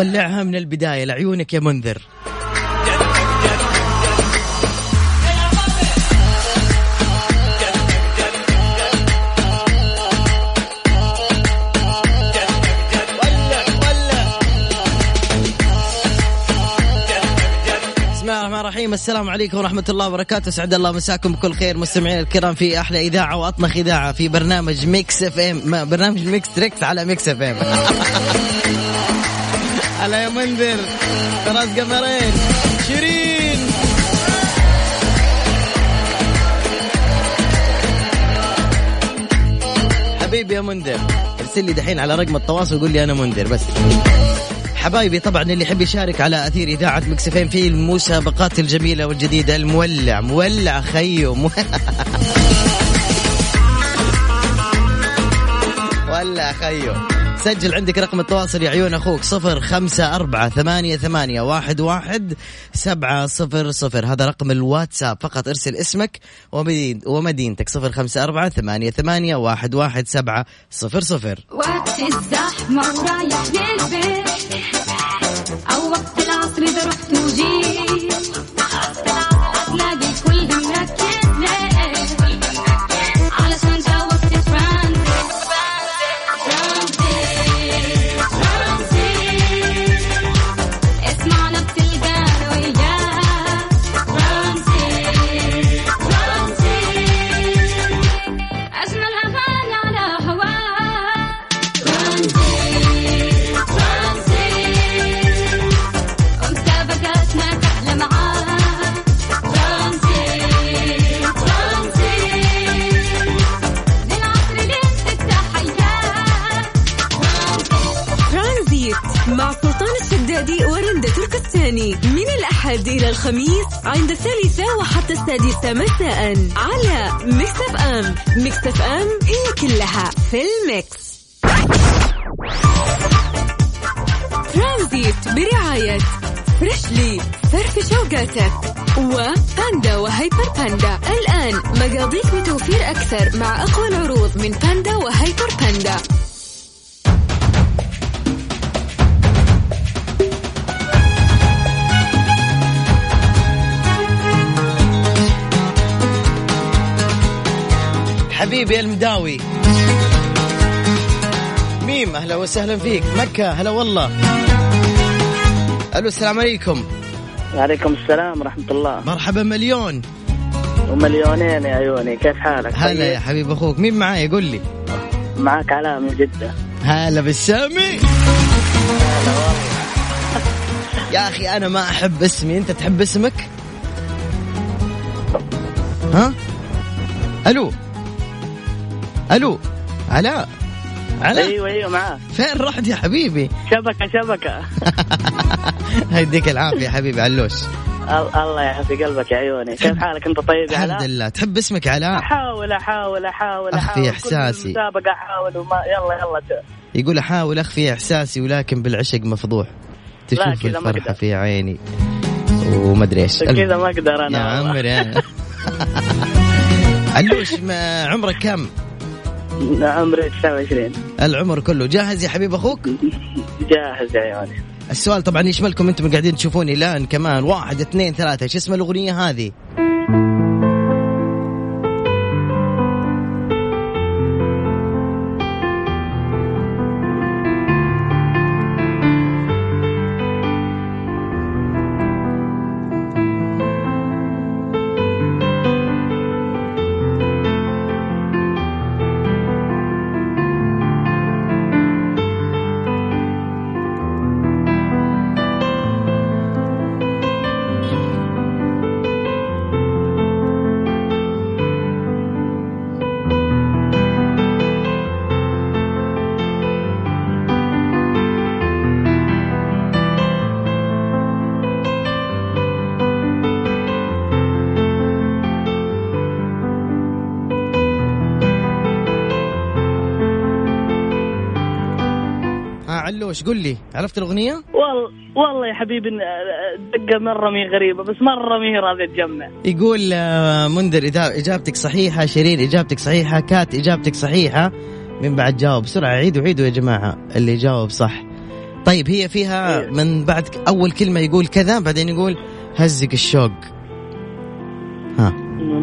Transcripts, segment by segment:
ولعها من البداية لعيونك يا منذر. الرحيم. السلام عليكم ورحمة الله وبركاته. سعد الله مساكم بكل خير. مستمعينا الكرام في أحلى إذاعة وأطنخ إذاعة في برنامج Mix FM. برنامج Mix Trix على Mix FM. يا منذر. راس قمرين شيرين. حبيبي يا منذر ارسل لي دحين على رقم التواصل وقول لي أنا منذر بس. حبايبي طبعا اللي يحب يشارك على أثير إذاعة مكسفين في المسابقات الجميلة والجديدة. المولع مولع خيو ولع خيو سجل عندك رقم التواصل يا عيون أخوك صفر خمسة أربعة ثمانية, ثمانية واحد, واحد سبعة صفر صفر. هذا رقم الواتساب. فقط ارسل اسمك ومدين ومدينتك. صفر خمسة أربعة ثمانية, ثمانية واحد, واحد سبعة صفر صفر. وقت الزحمة ورايح للبيت. أو وقت العصر إذا رحت وجيت الخميس عند الثالثة وحتى السادسة مساء على Mix FM Mix FM هي كلها في ال mix. ترانزيت برعاية Freshly فرفش أوقاتك و Panda و Hyper Panda. الآن مقاضيك بتوفير أكثر مع أقوى العروض من Panda و Hyper Panda. حبيبي المداوي. ميم أهلا وسهلا فيك. مكة هلا والله. ألو السلام عليكم. وعليكم السلام ورحمة الله. مرحبا مليون. ومليونين يا عيوني كيف حالك؟ هلا طيب. يا حبيب أخوك. مين معاي؟ قول لي. معك علاء من جدة هلا بالسامي. يا أخي أنا ما أحب اسمي. أنت تحب اسمك؟ ها؟ ألو. ألو علاء. علاء. أيوه أيوه معاه فين رحت يا حبيبي؟ شبكة شبكة. يديك العافية يا حبيبي علوش. الله يحفي قلبك يا عيوني. كيف حالك أنت طيب يا علاء؟ الحمد لله. تحب اسمك علاء؟ أحاول أحاول أحاول اخفي إحساسي. مسابقة أحاول وما يلا يلا يقول أحاول أخفي إحساسي ولكن بالعشق مفضوح. تشوف الفرحة في عيني. وما أدري إيش. كذا ما أقدر أنا يا عمري. علوش عمرك كم؟ عمري 29 العمر كله. جاهز يا حبيب أخوك؟ جاهز يا عيوني السؤال طبعا يشملكم أنتم قاعدين تشوفوني الآن كمان؟ واحد اثنين ثلاثة. إيش اسم الأغنية هذه؟ علوش قل لي؟ عرفت الأغنية؟ والله والله يا حبيبي دقة مرة مي غريبة بس مرة مي راضي تجمع. يقول آه، منذر إجابتك صحيحة شيرين إجابتك صحيحة كات إجابتك صحيحة. من بعد جاوب بسرعة عيدوا عيدوا يا جماعة اللي جاوب صح. طيب هي فيها إيه. من بعد أول كلمة يقول كذا بعدين يقول هزك الشوق.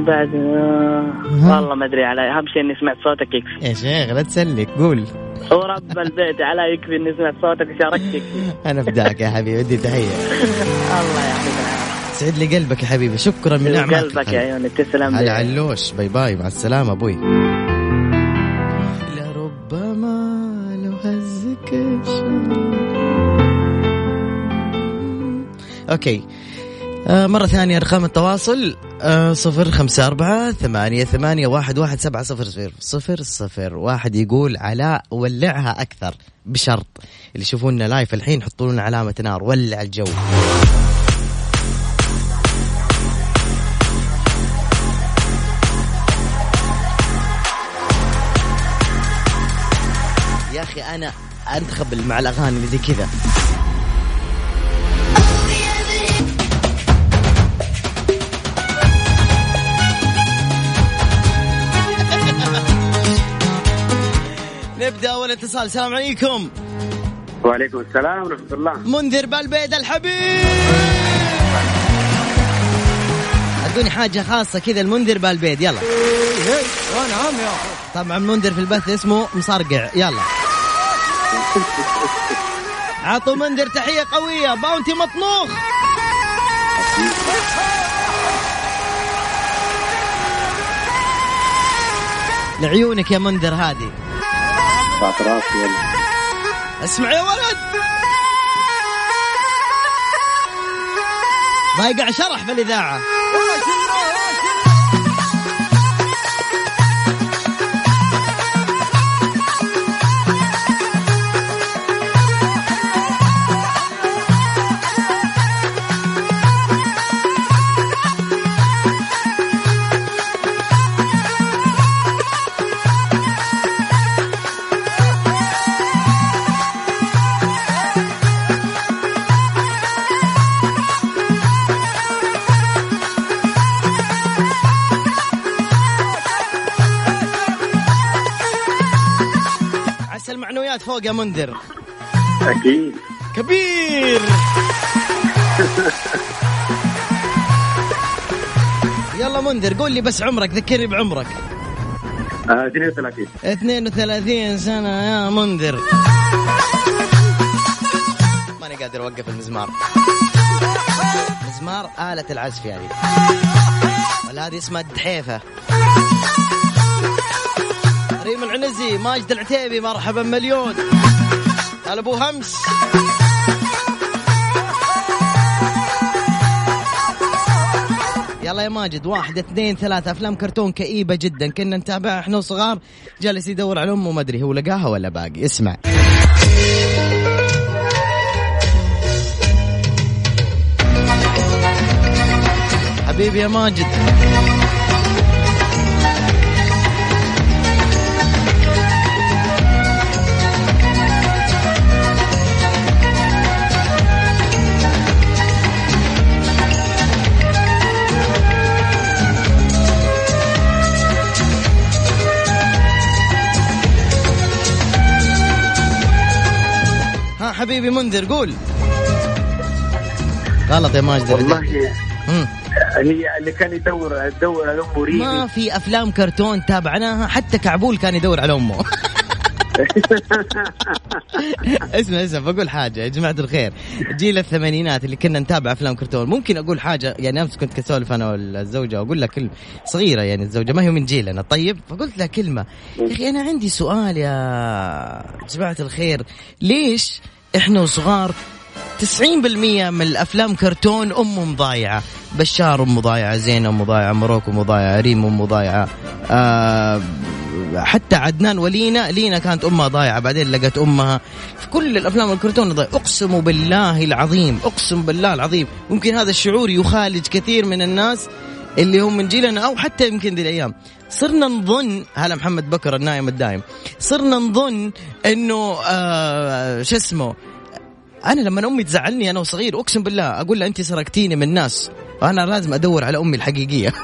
بعد آه، والله ما أدري علي. أهم شيء إني سمعت صوتك يكفي. يا شيخ لا تسلك قول. ورب البيت على يكفي إني سمعت صوتك وشاركتك أنا فداك يا حبيبي ودي تحية. الله يعطيك سعد لي قلبك يا حبيبي شكرا من نعمك قلبك يا عيوني تسلم على. علوش bye bye مع السلامة أبوي. لربما لو هزك الشوق. okay. آه مرة ثانية أرقام التواصل آه صفر خمسة أربعة ثمانية ثمانية واحد واحد سبعة صفر صفر صفر صفر. واحد يقول علاء ولعها أكثر بشرط. اللي يشوفونا لايف الحين حطوا لنا علامة نار ولع الجو. يا أخي أنا انتخب مع الأغاني اللي زي كذا. نبدأ أول اتصال. السلام عليكم. وعليكم السلام ورحمة الله. منذر بالبيد الحبيب. ادوني حاجة خاصة كذا المنذر بالبيد يلا. طبعا منذر في البث اسمه مصرقع. يلا. عطوا منذر تحية قوية. باونتي مطنوخ. لعيونك يا منذر هذه. بعد راسي يلا اسمع يا ولد. ضايقع شرح في فوق يا منذر. أكيد. كبير. يلا منذر قول لي بس عمرك ذكرني بعمرك. آه 32 32 سنة يا منذر. ماني قادر أوقف المزمار. مزمار آلة العزف يعني. ولا هذه اسمها الدحيفة. ريم العنزي ماجد العتيبي مرحبا مليون. هلا أبو همس. يلا يا ماجد واحد اثنين ثلاثة. أفلام كرتون كئيبة جدا. كنا نتابعها إحنا وصغار. جالس يدور على أمه ما أدري هو لقاها ولا باقي. اسمع. حبيبي يا ماجد. حبيبي منذر قول. غلط يا ماجد. والله اللي كان يدور يدور على أمه ما ريمي في أفلام كرتون تابعناها حتى كعبول كان يدور على أمه. اسمع اسمع بقول حاجة يا جماعة الخير. جيل الثمانينات اللي كنا نتابع أفلام كرتون. ممكن أقول حاجة يعني أمس كنت اسولف أنا والزوجة وأقول لها كلمة صغيرة يعني الزوجة ما هي من جيلنا. طيب فقلت لها كلمة. يا أخي أنا عندي سؤال يا جماعة الخير. ليش إحنا وصغار 90% من الأفلام كرتون امهم ضايعه بشار امه ضايعه زينه امه ضايعه مروك امه ضايعه ريم امه ضايعه آه حتى عدنان ولينا لينا كانت أمها ضايعة بعدين لقت أمها. في كل الأفلام الكرتون ضايعة. أقسم بالله العظيم أقسم بالله العظيم. ممكن هذا الشعور يخالج كثير من الناس. اللي هم من جيلنا أو حتى يمكن ذي الأيام. صرنا نظن هلا محمد بكر النايم الدايم. صرنا نظن إنه آه شو اسمه؟ أنا لما أمي تزعلني أنا وصغير أقسم بالله أقول لها أنت سرقتيني من الناس وأنا لازم أدور على أمي الحقيقية.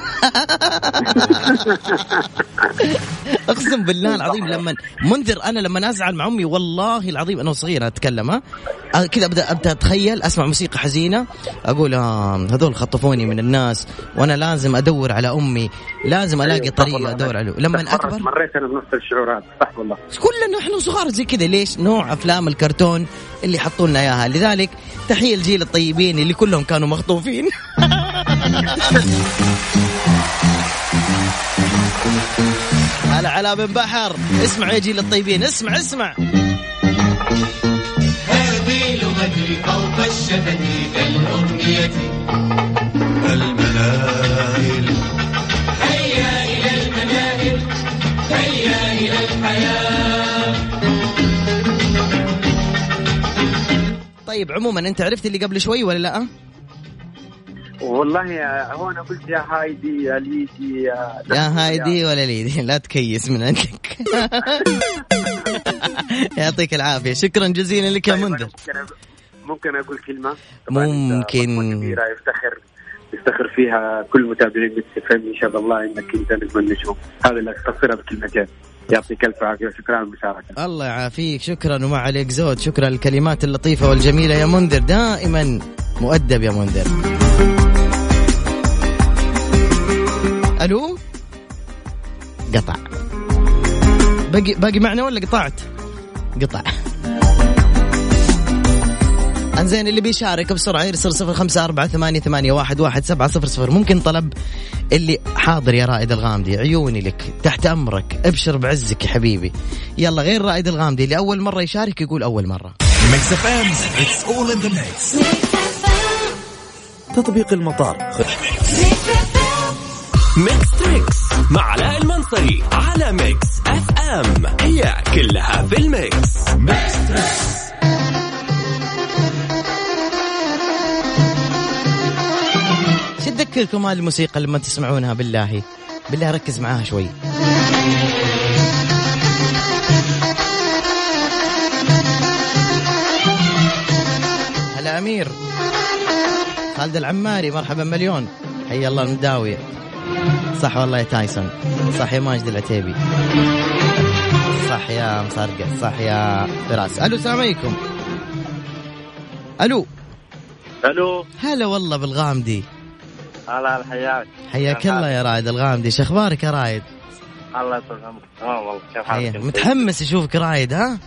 أقسم بالله العظيم لما منذر أنا لما أزعل مع أمي والله العظيم أنا وصغير أتكلم ها؟ كذا ابدا أبدأ أتخيل أسمع موسيقى حزينة أقول آه هذول خطفوني من الناس وأنا لازم أدور على أمي لازم ألاقي طريقة أدور عليه. لما اكبر مريت أنا بنفس الشعور هذا صح والله كلنا إحنا صغار زي كذا ليش؟ نوع أفلام الكرتون اللي حطوا لنا إياها. لذلك تحية الجيل الطيبين اللي كلهم كانوا مخطوفين هلا علا بن بحر. اسمع يا جيل الطيبين. اسمع اسمع. هذه لغتي فوق الشفتين كالأغنية المناهل طيب عموما أنت عرفت اللي قبل شوي ولا لا؟ والله هو أنا قلت يا هايدي يا ليدي يا يا هايدي ولا ليدي. لا تكيس من عندك. يعطيك العافية. شكرا جزيلا لك يا طيب، منذر. ممكن أقول كلمة؟ ممكن. كبيره يفتخر يفتخر فيها كل متابعين فهم إن شاء الله إنك أنت نجم النجوم هذا اللي اختصرها بكلمتين. يعطيك ألف عافية. وشكرا على المشاركة. الله يعافيك. شكرا. وما عليك زود شكرا. للكلمات اللطيفة والجميلة يا منذر. دائما مؤدب يا منذر. ألو؟ قطع. باقي باقي معنا ولا قطعت؟ قطع. انزين اللي بيشارك بسرعة يرسل صفر خمسة أربعة ثمانية, ثمانية واحد, واحد سبعة صفر صفر. ممكن طلب اللي حاضر يا رائد الغامدي عيوني لك تحت أمرك ابشر بعزك يا حبيبي. يلا غير رائد الغامدي اللي أول مرة يشارك يقول أول مرة. Mix FM it's all in the mix تطبيق المطار. Mix Trix مع علاء المنصري على Mix FM هي كلها في ال mix. ميكس تريكس شو تذكركم هذه الموسيقى لما تسمعونها بالله. بالله ركز معاها شوي. هلا أمير. خالد العماري مرحبا مليون. حي الله المداوي صح والله يا تايسون. صح يا ماجد العتيبي. صح يا مصرقة صح يا فراس. ألو السلام عليكم. ألو. ألو. هلا والله بالغامدي. هلا حياك. حياك الله يا رائد الغامدي. شو أخبارك يا رايد؟ الله يسلمك. تمام والله كيف حياك. متحمس أشوفك رايد ها؟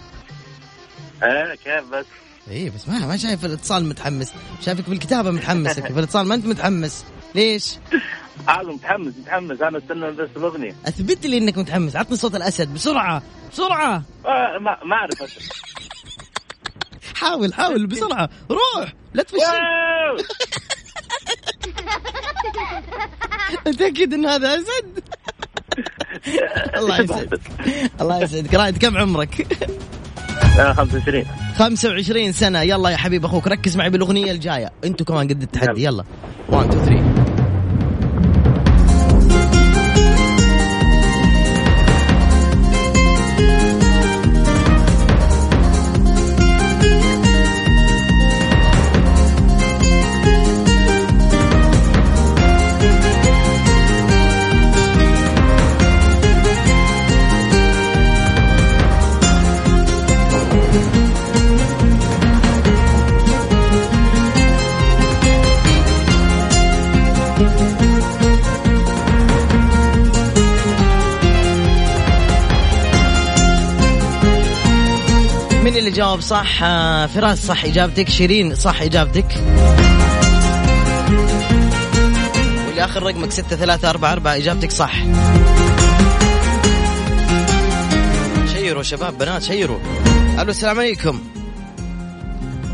إيه كيف بس؟ اي بس ما ما شايف الاتصال متحمس، شايفك بالكتابة متحمس في الاتصال ما أنت متحمس، ليش؟ عادي متحمس متحمس. أنا استنى بس الأغنية. أثبت لي إنك متحمس، عطني صوت الأسد بسرعة بسرعة. آه ما ما أعرف. حاول حاول بسرعة. روح لا تفشل! متأكد إن هذا أسد؟ الله يسعدك. الله يسعدك. رايد كم عمرك؟ آه، 25 25 سنة. يلا يا حبيب أخوك ركز معي بالأغنية الجاية. أنتوا كمان قد التحدي. يلا. 1 2 3 جاوب صح. آه، فراس صح إجابتك. شيرين صح إجابتك. واللي آخر رقمك ستة ثلاثة أربعة أربعة إجابتك صح. شيروا شباب بنات شيروا ألو السلام عليكم.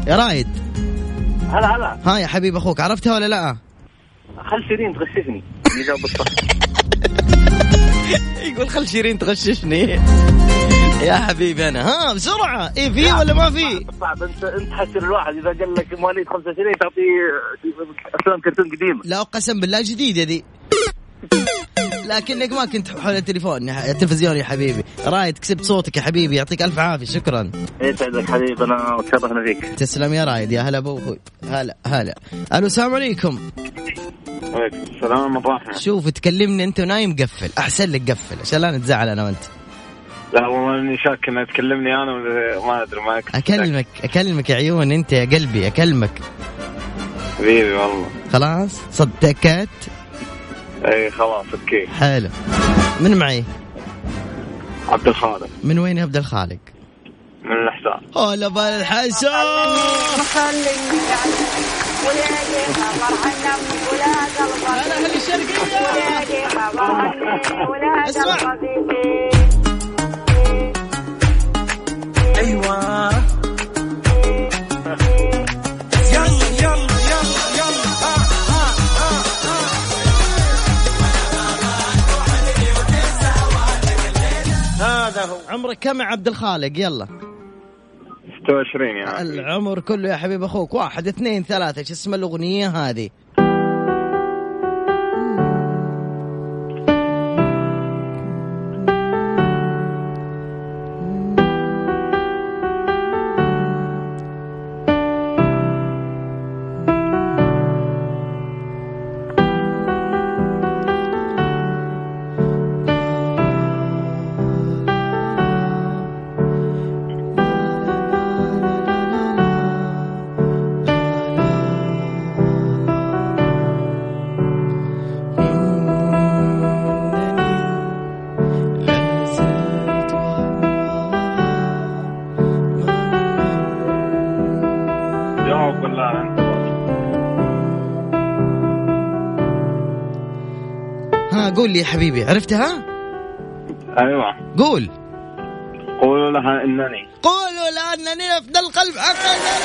يا رايد هلا هلا. ها يا حبيب أخوك عرفتها ولا لا؟ خل شيرين تغششني. الصح. يقول خل شيرين تغششني. يا حبيبي أنا ها بسرعة. إيه في ولا ما في؟ صعب انت انت تحسر الواحد. إذا قال لك مواليد 25 تعطيه أفلام كرتون قديمة. لا قسم بالله جديدة دي. لكنك ما كنت حول التليفون. التلفزيون يا حبيبي. رايد كسبت صوتك يا حبيبي. يعطيك ألف عافية. شكرا. يسعدك حبيبي. أنا وتشرفنا فيك. تسلم يا رايد. يا هلا أبو أخوي. هلا هلا. ألو السلام عليكم. وعليكم السلام الرحمة شوف تكلمني أنت ونايم قفل أحسن لك قفل. عشان لا نتزعل أنا وأنت. لا والله اني شاك انها تكلمني أنا ولا ما أدري معك أكلمك. أكلمك يا عيون أنت يا قلبي أكلمك. حبيبي والله. خلاص؟ صدقت إي خلاص أوكي. حلو. من معي؟ عبد الخالق. من وين يا عبد الخالق؟ من الاحسان هلا بالحسن أسمع. كم يا عبد الخالق؟ يلا. 26 يعني العمر كله يا حبيب أخوك. واحد اثنين ثلاثة. شو اسم الأغنية هذه؟ يا حبيبي عرفتها؟ أيوه. قول. قولوا لها إنني. قولوا لأنني نفد القلب حق الله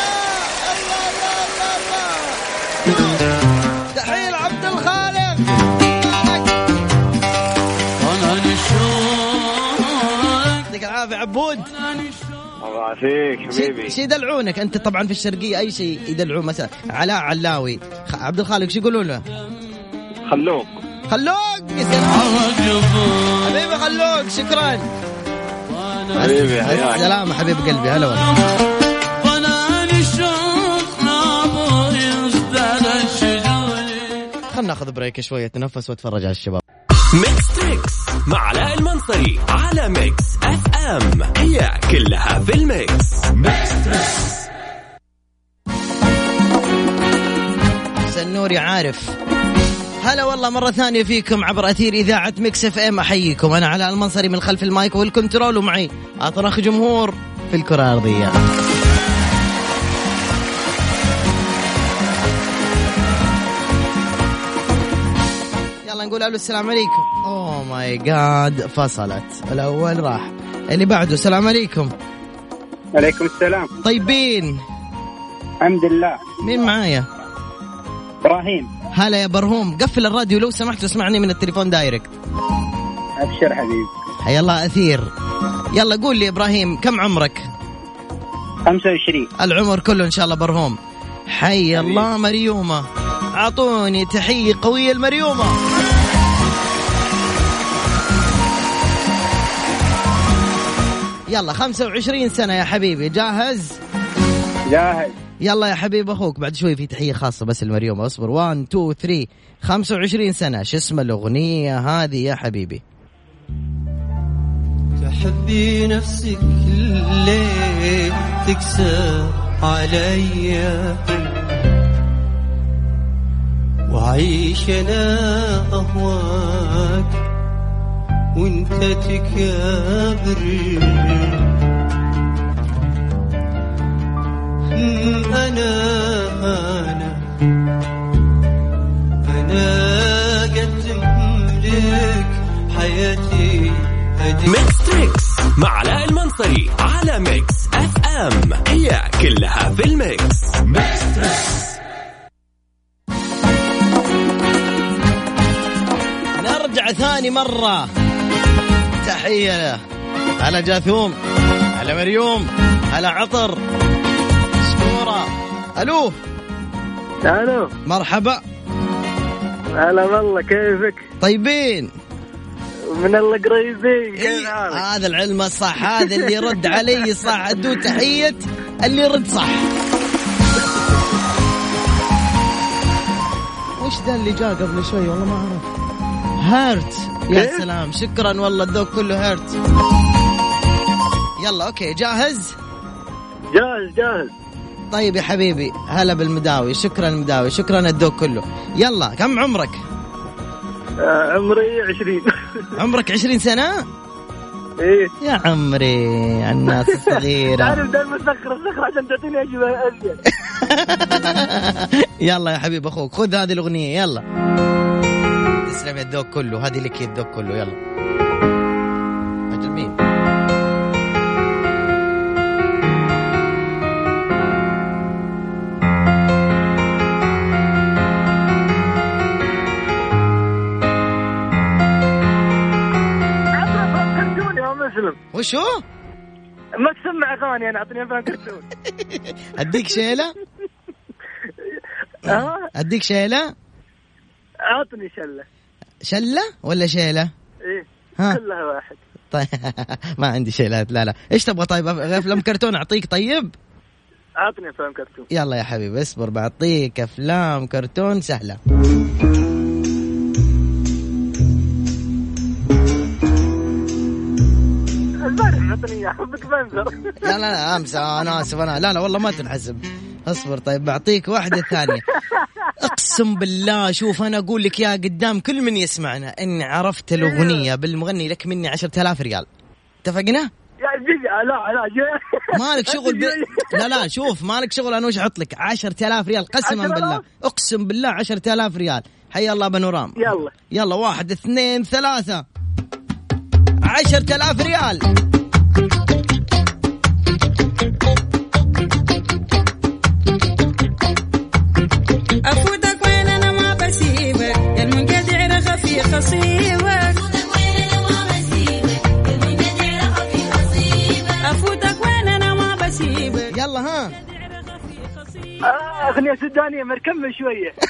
الله الله الله الله تحية لعبد الخالق. يعطيك العافية عبود. الله يعافيك حبيبي. شي يدلعونك أنت طبعا في الشرقية أي شيء يدلعون مثلا. علاء علاوي. عبد الخالق شو يقولون له؟ خلوق خلوق يا سلام حبيبي خلوق شكرا. حبيبي حياك. السلامة حبيب قلبي هلا والله. خلنا ناخذ break شوية نتنفس واتفرج على الشباب. ميكس Trix مع علاء المنصري على Mix FM. هي كلها في ال mix. سنوري عارف. هلا والله مرة ثانية فيكم عبر أثير إذاعة Mix FM. أحييكم. أنا علاء المنصري من خلف ال mic وال control ومعي أطنخ جمهور في الكرة الأرضية. يلا نقول ألو السلام عليكم. oh my God فصلت. الأول راح. اللي بعده السلام عليكم. عليكم السلام. طيبين. الحمد لله. مين معايا؟ إبراهيم. هلا يا برهوم. قفل الراديو لو سمحت واسمعني من التليفون دايركت. أبشر حبيبي. حيا الله أثير. يلا قول لي إبراهيم كم عمرك؟ 25 العمر كله إن شاء الله برهوم. حي الله مريومة. أعطوني تحية قوية المريومه يلا 25 سنة يا حبيبي. جاهز؟ جاهز. يلا يا حبيب أخوك بعد شوي في تحية خاصة بس المريومه أصبر. 1 2 3 25 سنة. شو اسم الأغنية هذه يا حبيبي؟ تحبي نفسك ليه تكسر عليا وعيش أنا أهواك وأنت تكابر. أنا أنا أنا قدم لك حياتي Mix Trix مع علاء المنصري على Mix FM هي كلها في ال mix. نرجع ثاني مرة. تحية. هلا جاثوم هلا مريوم هلا عطر. ألو. ألو. مرحبا. هلا والله كيفك؟ طيبين. من القريبين إيه، كيف حالك؟ هذا العلم الصح هذا اللي يرد علي صح. أدو تحية اللي يرد صح. وش ذا اللي جاء قبل شوي؟ والله ما أعرف. هيرت. يا؟ سلام. شكرا والله الذوق كله هيرت. يلا okay جاهز؟ جاهز جاهز. طيب يا حبيبي هلا بالمداوي شكرا المداوي شكرا الذوق كله. يلا كم عمرك؟ آه عمري 20 عمرك عشرين سنة؟ إيه. يا عمري الناس الصغيرة. تعرف دائما سخر سخر عشان تعطيني أجوبة أزيد. يلا يا حبيب أخوك خذ هذه الأغنية يلا. تسلم يا الذوق كله هذه لك يا الذوق كله يلا. وشو؟ ما تسمع أغاني أنا أعطيني افلام كرتون. أديك شيلة؟ ها أديك شيلة؟ أعطني شلة. شلة ولا شيلة؟ إيه ها. كلها واحد. طيب ما عندي شيلات لا لا. إيش تبغى؟ طيب أفلام كرتون أعطيك طيب؟ أعطني أفلام كرتون. يلا يا حبيبي اصبر بعطيك أفلام كرتون سهلة. اعطني اياه حبك بنزر لا لا لا أمس أنا آسف أنا لا لا والله ما تنحسب أصبر طيب بعطيك واحدة ثانية. أقسم بالله شوف أنا أقول لك يا قدام كل من يسمعنا إني عرفت الأغنية بالمغني لك مني عشرة آلاف ريال. اتفقنا؟ لا لا مالك شغل ب... لا لا شوف مالك شغل أنا وش أحط لك؟ 10000 ريال قسما 10,000 بالله. أقسم بالله 10000 ريال. حي الله بنورام يلا. يلا واحد اثنين ثلاثة. 10000 ريال. أغنية سودانية مركمل شوية.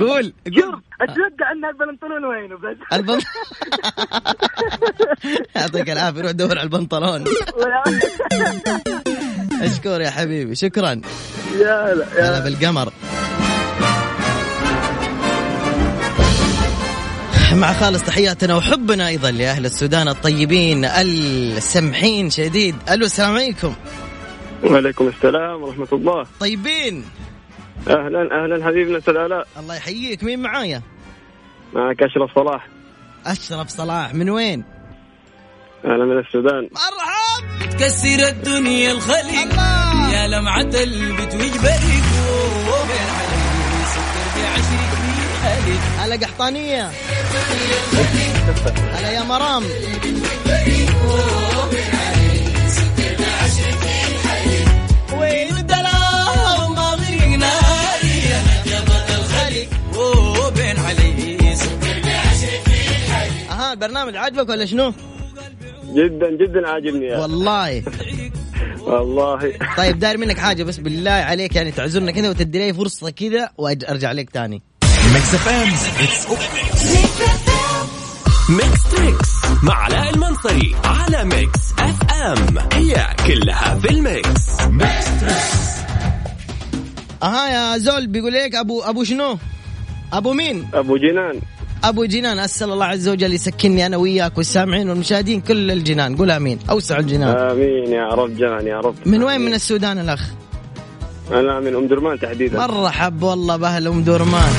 قول قول. أتوقع إن البنطلون وينه بس. البن يعطيك العافية روح دور على البنطلون. أشكر يا حبيبي شكرا. يا لا هلا بالقمر. مع خالص تحياتنا وحبنا أيضا لأهل السودان الطيبين السمحين شديد. ألو السلام عليكم. وعليكم السلام ورحمة الله. طيبين. أهلا أهلا حبيبنا أستاذ علاء الله يحييك. مين معايا؟ معك أشرف صلاح. أشرف صلاح من وين؟ أنا من السودان. مرحب تكسر الدنيا الخليق الله! يا لمعة البت وجبرك حالك هلا قحطانية. هلا يا مرام. البرنامج عاجبك ولا شنو؟ جدا جدا عاجبني يا والله. والله. طيب داير منك حاجة بس بالله عليك يعني تعذرنا كذا وتدي لي فرصة كذا وارجع لك تاني. Mix FM Mix Trix مع علاء المنصري على Mix FM هي كلها في ال mix. أها يا زول بيقول لك ابو أبو شنو؟ أبو مين؟ أبو جنان. أبو جنان أسأل الله عز وجل يسكنني أنا وياك والسامعين والمشاهدين كل الجنان. قول آمين. أوسع الجنان. آمين يا رب جنان يا رب. من وين؟ من السودان الأخ؟ أنا من أم درمان تحديدا. مرحب والله بأهل أم درمان.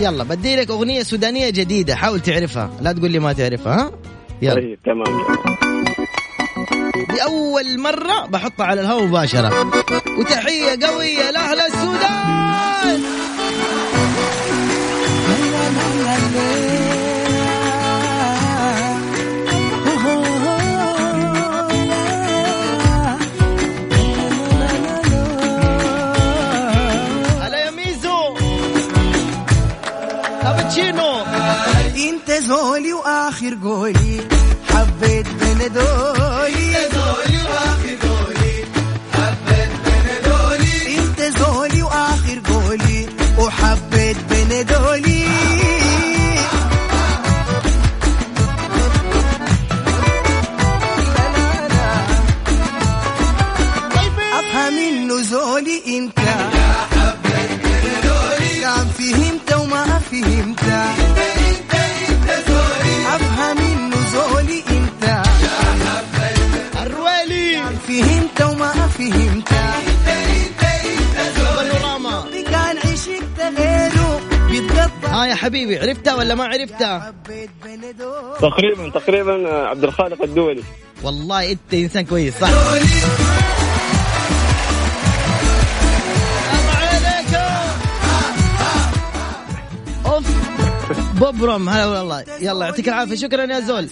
يلا بدي لك أغنية سودانية جديدة حاول تعرفها. لا تقول لي ما تعرفها ها؟ يلا. طيب تمام. دي اول مرة بحطها على الهواء مباشرة. وتحية قوية لأهل السودان. انت زولي وآخر قولي حبيت بندولي زولي انت. كان فهمت وما فهمت. أفهم إنه زولي انت. الرويلي. فهمت وما فهمت. بانوراما. كان عشقت غيره ها يا حبيبي عرفتها ولا ما عرفتها؟ تقريبا تقريبا عبد الخالق الدولي. والله انت انسان كويس صح؟ بوبرم هلا والله. يلا يعطيك العافية. شكرا يا زول.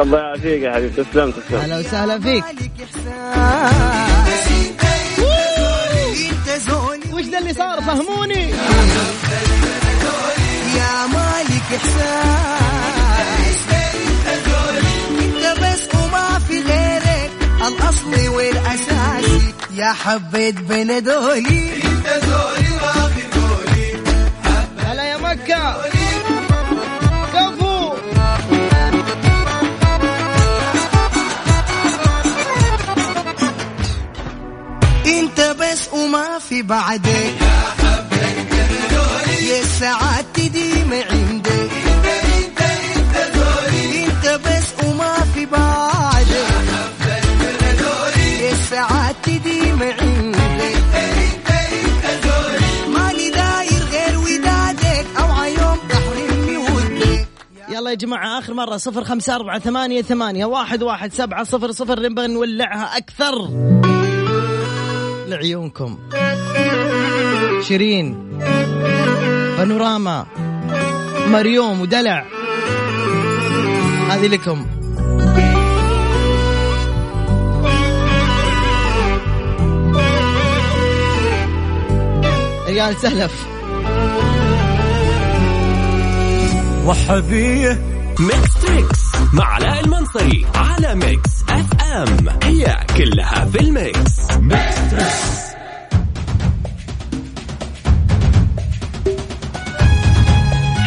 الله يعافيك يا حبيبي. تسلم تسلم. أهلا وسهلا فيك. مالك احساس انت زولي وش ده اللي صار؟ فهموني. يا مالك إحساس. إنت بس وما في غيرك. الاصلي والاساسي يا حبيت بندولي وما في بعدك يا سعادتي ديما عندك انت بس وما في بعدك يا سعادتي ديما عندك مالي داير غير ودادك أو عيوم تحرمني ودك يلا يا جماعة آخر مرة صفر خمسة أربعة ثمانية ثمانية واحد واحد سبعة صفر صفر نبغى نولعها أكثر. لعيونكم شيرين بانوراما مريوم ودلع. هذه لكم. ريال سلف وحبيه Mix Trix. مع علاء المنصري على Mix FM. هي كلها في ال mix. Mix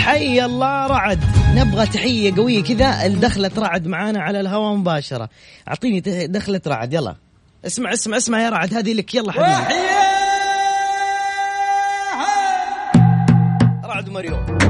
حي الله رعد. نبغى تحية قوية كذا. دخلة رعد معانا على الهواء مباشرة. أعطيني ته- دخلة رعد. يلا. اسمع اسمع اسمع يا رعد. هذه لك. يلا حبيبي. رعد مريوم.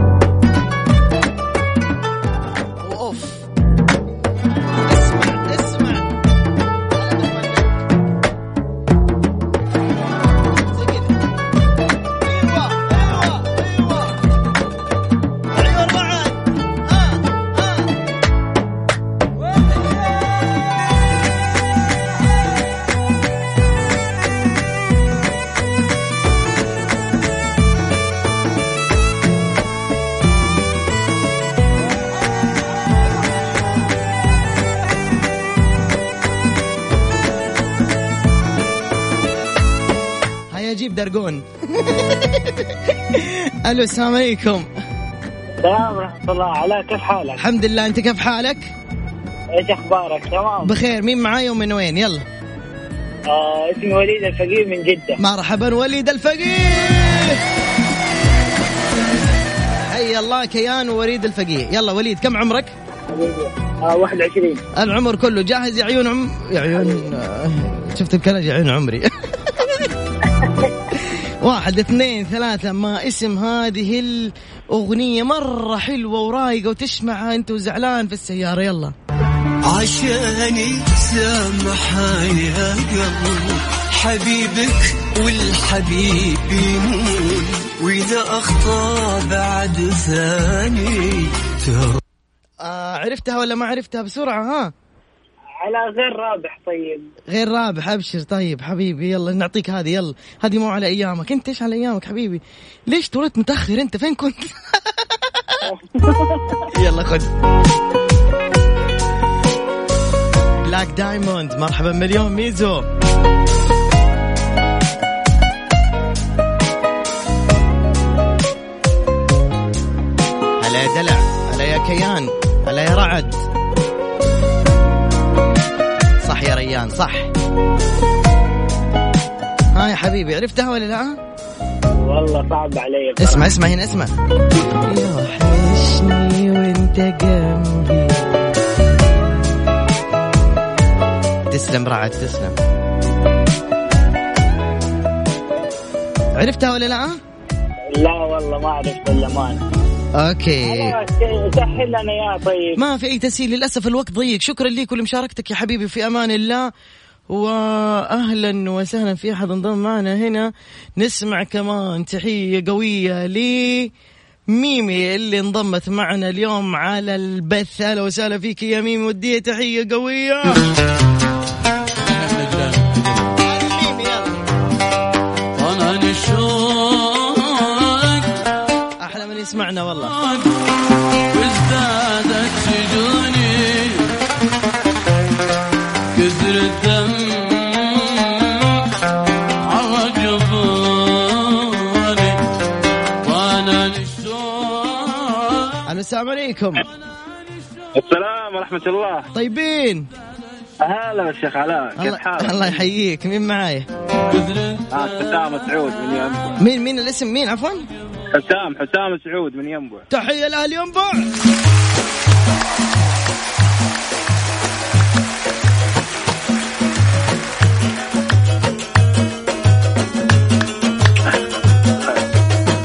درقون ألو السلام عليكم. السلام ورحمة الله. علاء كيف حالك؟ الحمد لله. أنت كيف حالك؟ إيش أخبارك؟ تمام؟ بخير. مين معاي ومن وين؟ يلا. آه اسمي وليد الفقير من جدة. مرحبا وليد الفقيه حي الله كيان ووليد الفقيه يلا وليد كم عمرك؟ آه 21 العمر كله جاهز يا عيون عم يا عيون. شفت الكلام؟ يا عيون عمري. واحد اثنين ثلاثة. ما اسم هذه الأغنية. مرة حلوة ورايقة وتسمعها أنت وزعلان في السيارة. يلا. عشاني سامحني يا قلب حبيبك والحبيب يمون وإذا أخطأ بعد ثاني آه عرفتها ولا ما عرفتها؟ بسرعة ها. على غير رابح طيب. غير رابح أبشر. طيب حبيبي يلا نعطيك هذه يلا. هذه مو على أيامك. أنت إيش على أيامك حبيبي؟ ليش تولدت متأخر أنت؟ فين كنت؟ يلا خذ. Black Diamond مرحبا مليون ميزو. هلا يا دلع. هلا يا كيان. هلا يا رعد. صح يا ريان صح. ها يا حبيبي عرفتها ولا لا؟ والله صعب علي بصراحة. اسمع اسمع هنا اسمع. يوحشني وانت جنبي. تسلم رعد تسلم. عرفتها ولا لا؟ لا والله ما عرفت الأمانة أوكي. سهل لنا يا طيب. ما في أي تسهيل للأسف الوقت ضيق. شكرا لك ولمشاركتك يا حبيبي في أمان الله. واهلا وسهلا في أحد انضم معنا هنا. نسمع كمان تحية قوية لي ميمي اللي انضمت معنا اليوم على البث. أهلا وسهلا فيك يا ميمي وديها تحية قوية. يسمعنا والله. وازدادت سجوني كثر الدم. السلام عليكم. السلام ورحمة الله. طيبين. هلا بالشيخ علاء. كيف الله, حالك؟ الله يحييك. مين معاي؟ آه، سعود من ينبع مين مين الاسم؟ مين؟ عفوا. حسام حسام سعود من ينبع تحية لأهل ينبع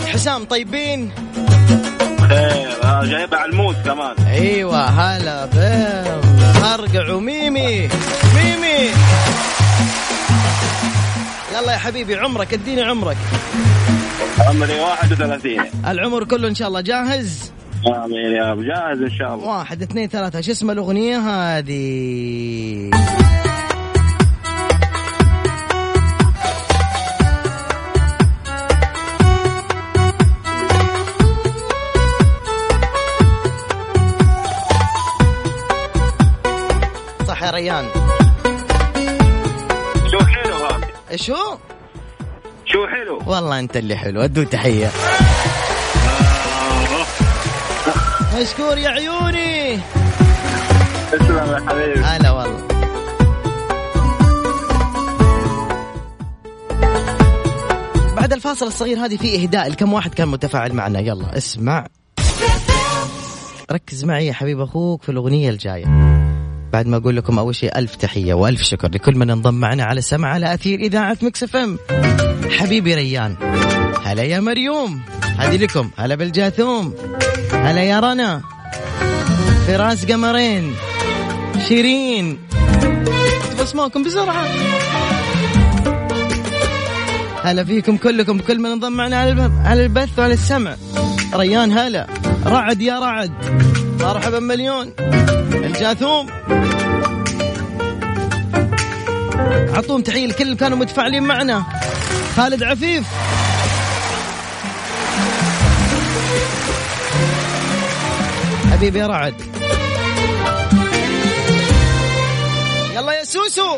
حسام طيبين؟ خير آه، جايبها على الموت كمان. أيوه هلا بهم. هرقع وميمي. ميمي. يلا يا حبيبي عمرك اديني عمرك. عمري 31 العمر كله إن شاء الله. جاهز؟ آمين يا ابو جاهز إن شاء الله. واحد اثنين ثلاثة. شو اسم الأغنية هذه؟ صح يا ريان. شو حلو هذا؟ هو؟ شو حلو؟ والله انت اللي حلو ادو تحية. مشكور يا عيوني. تسلم يا حبيبي. هلا والله. بعد الفاصل الصغير هذه في إهداء لكم واحد كان متفاعل معنا. يلا اسمع. ركز معي يا حبيب أخوك في الأغنية الجاية. بعد ما أقول لكم أول شيء ألف تحية وألف شكر لكل من انضم معنا على السمع على أثير إذاعة Mix FM. حبيبي ريان هلا يا مريوم هذه لكم هلا بالجاثوم هلا يا رنا فراس قمرين شيرين اسماءكم بسرعة. هلا فيكم كلكم كل من انضم معنا على البث وعلى السمع. ريان هلا. رعد يا رعد. مرحبا مليون. الجاثوم. عطوهم تحية لكل اللي كانوا متفاعلين معنا. خالد عفيف. حبيبي يا رعد. يلا يا سوسو.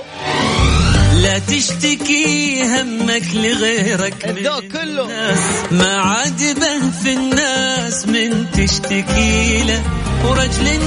لا تشتكي همك لغيرك الذوق كله. ما عاد به في الناس من تشتكي له ورجل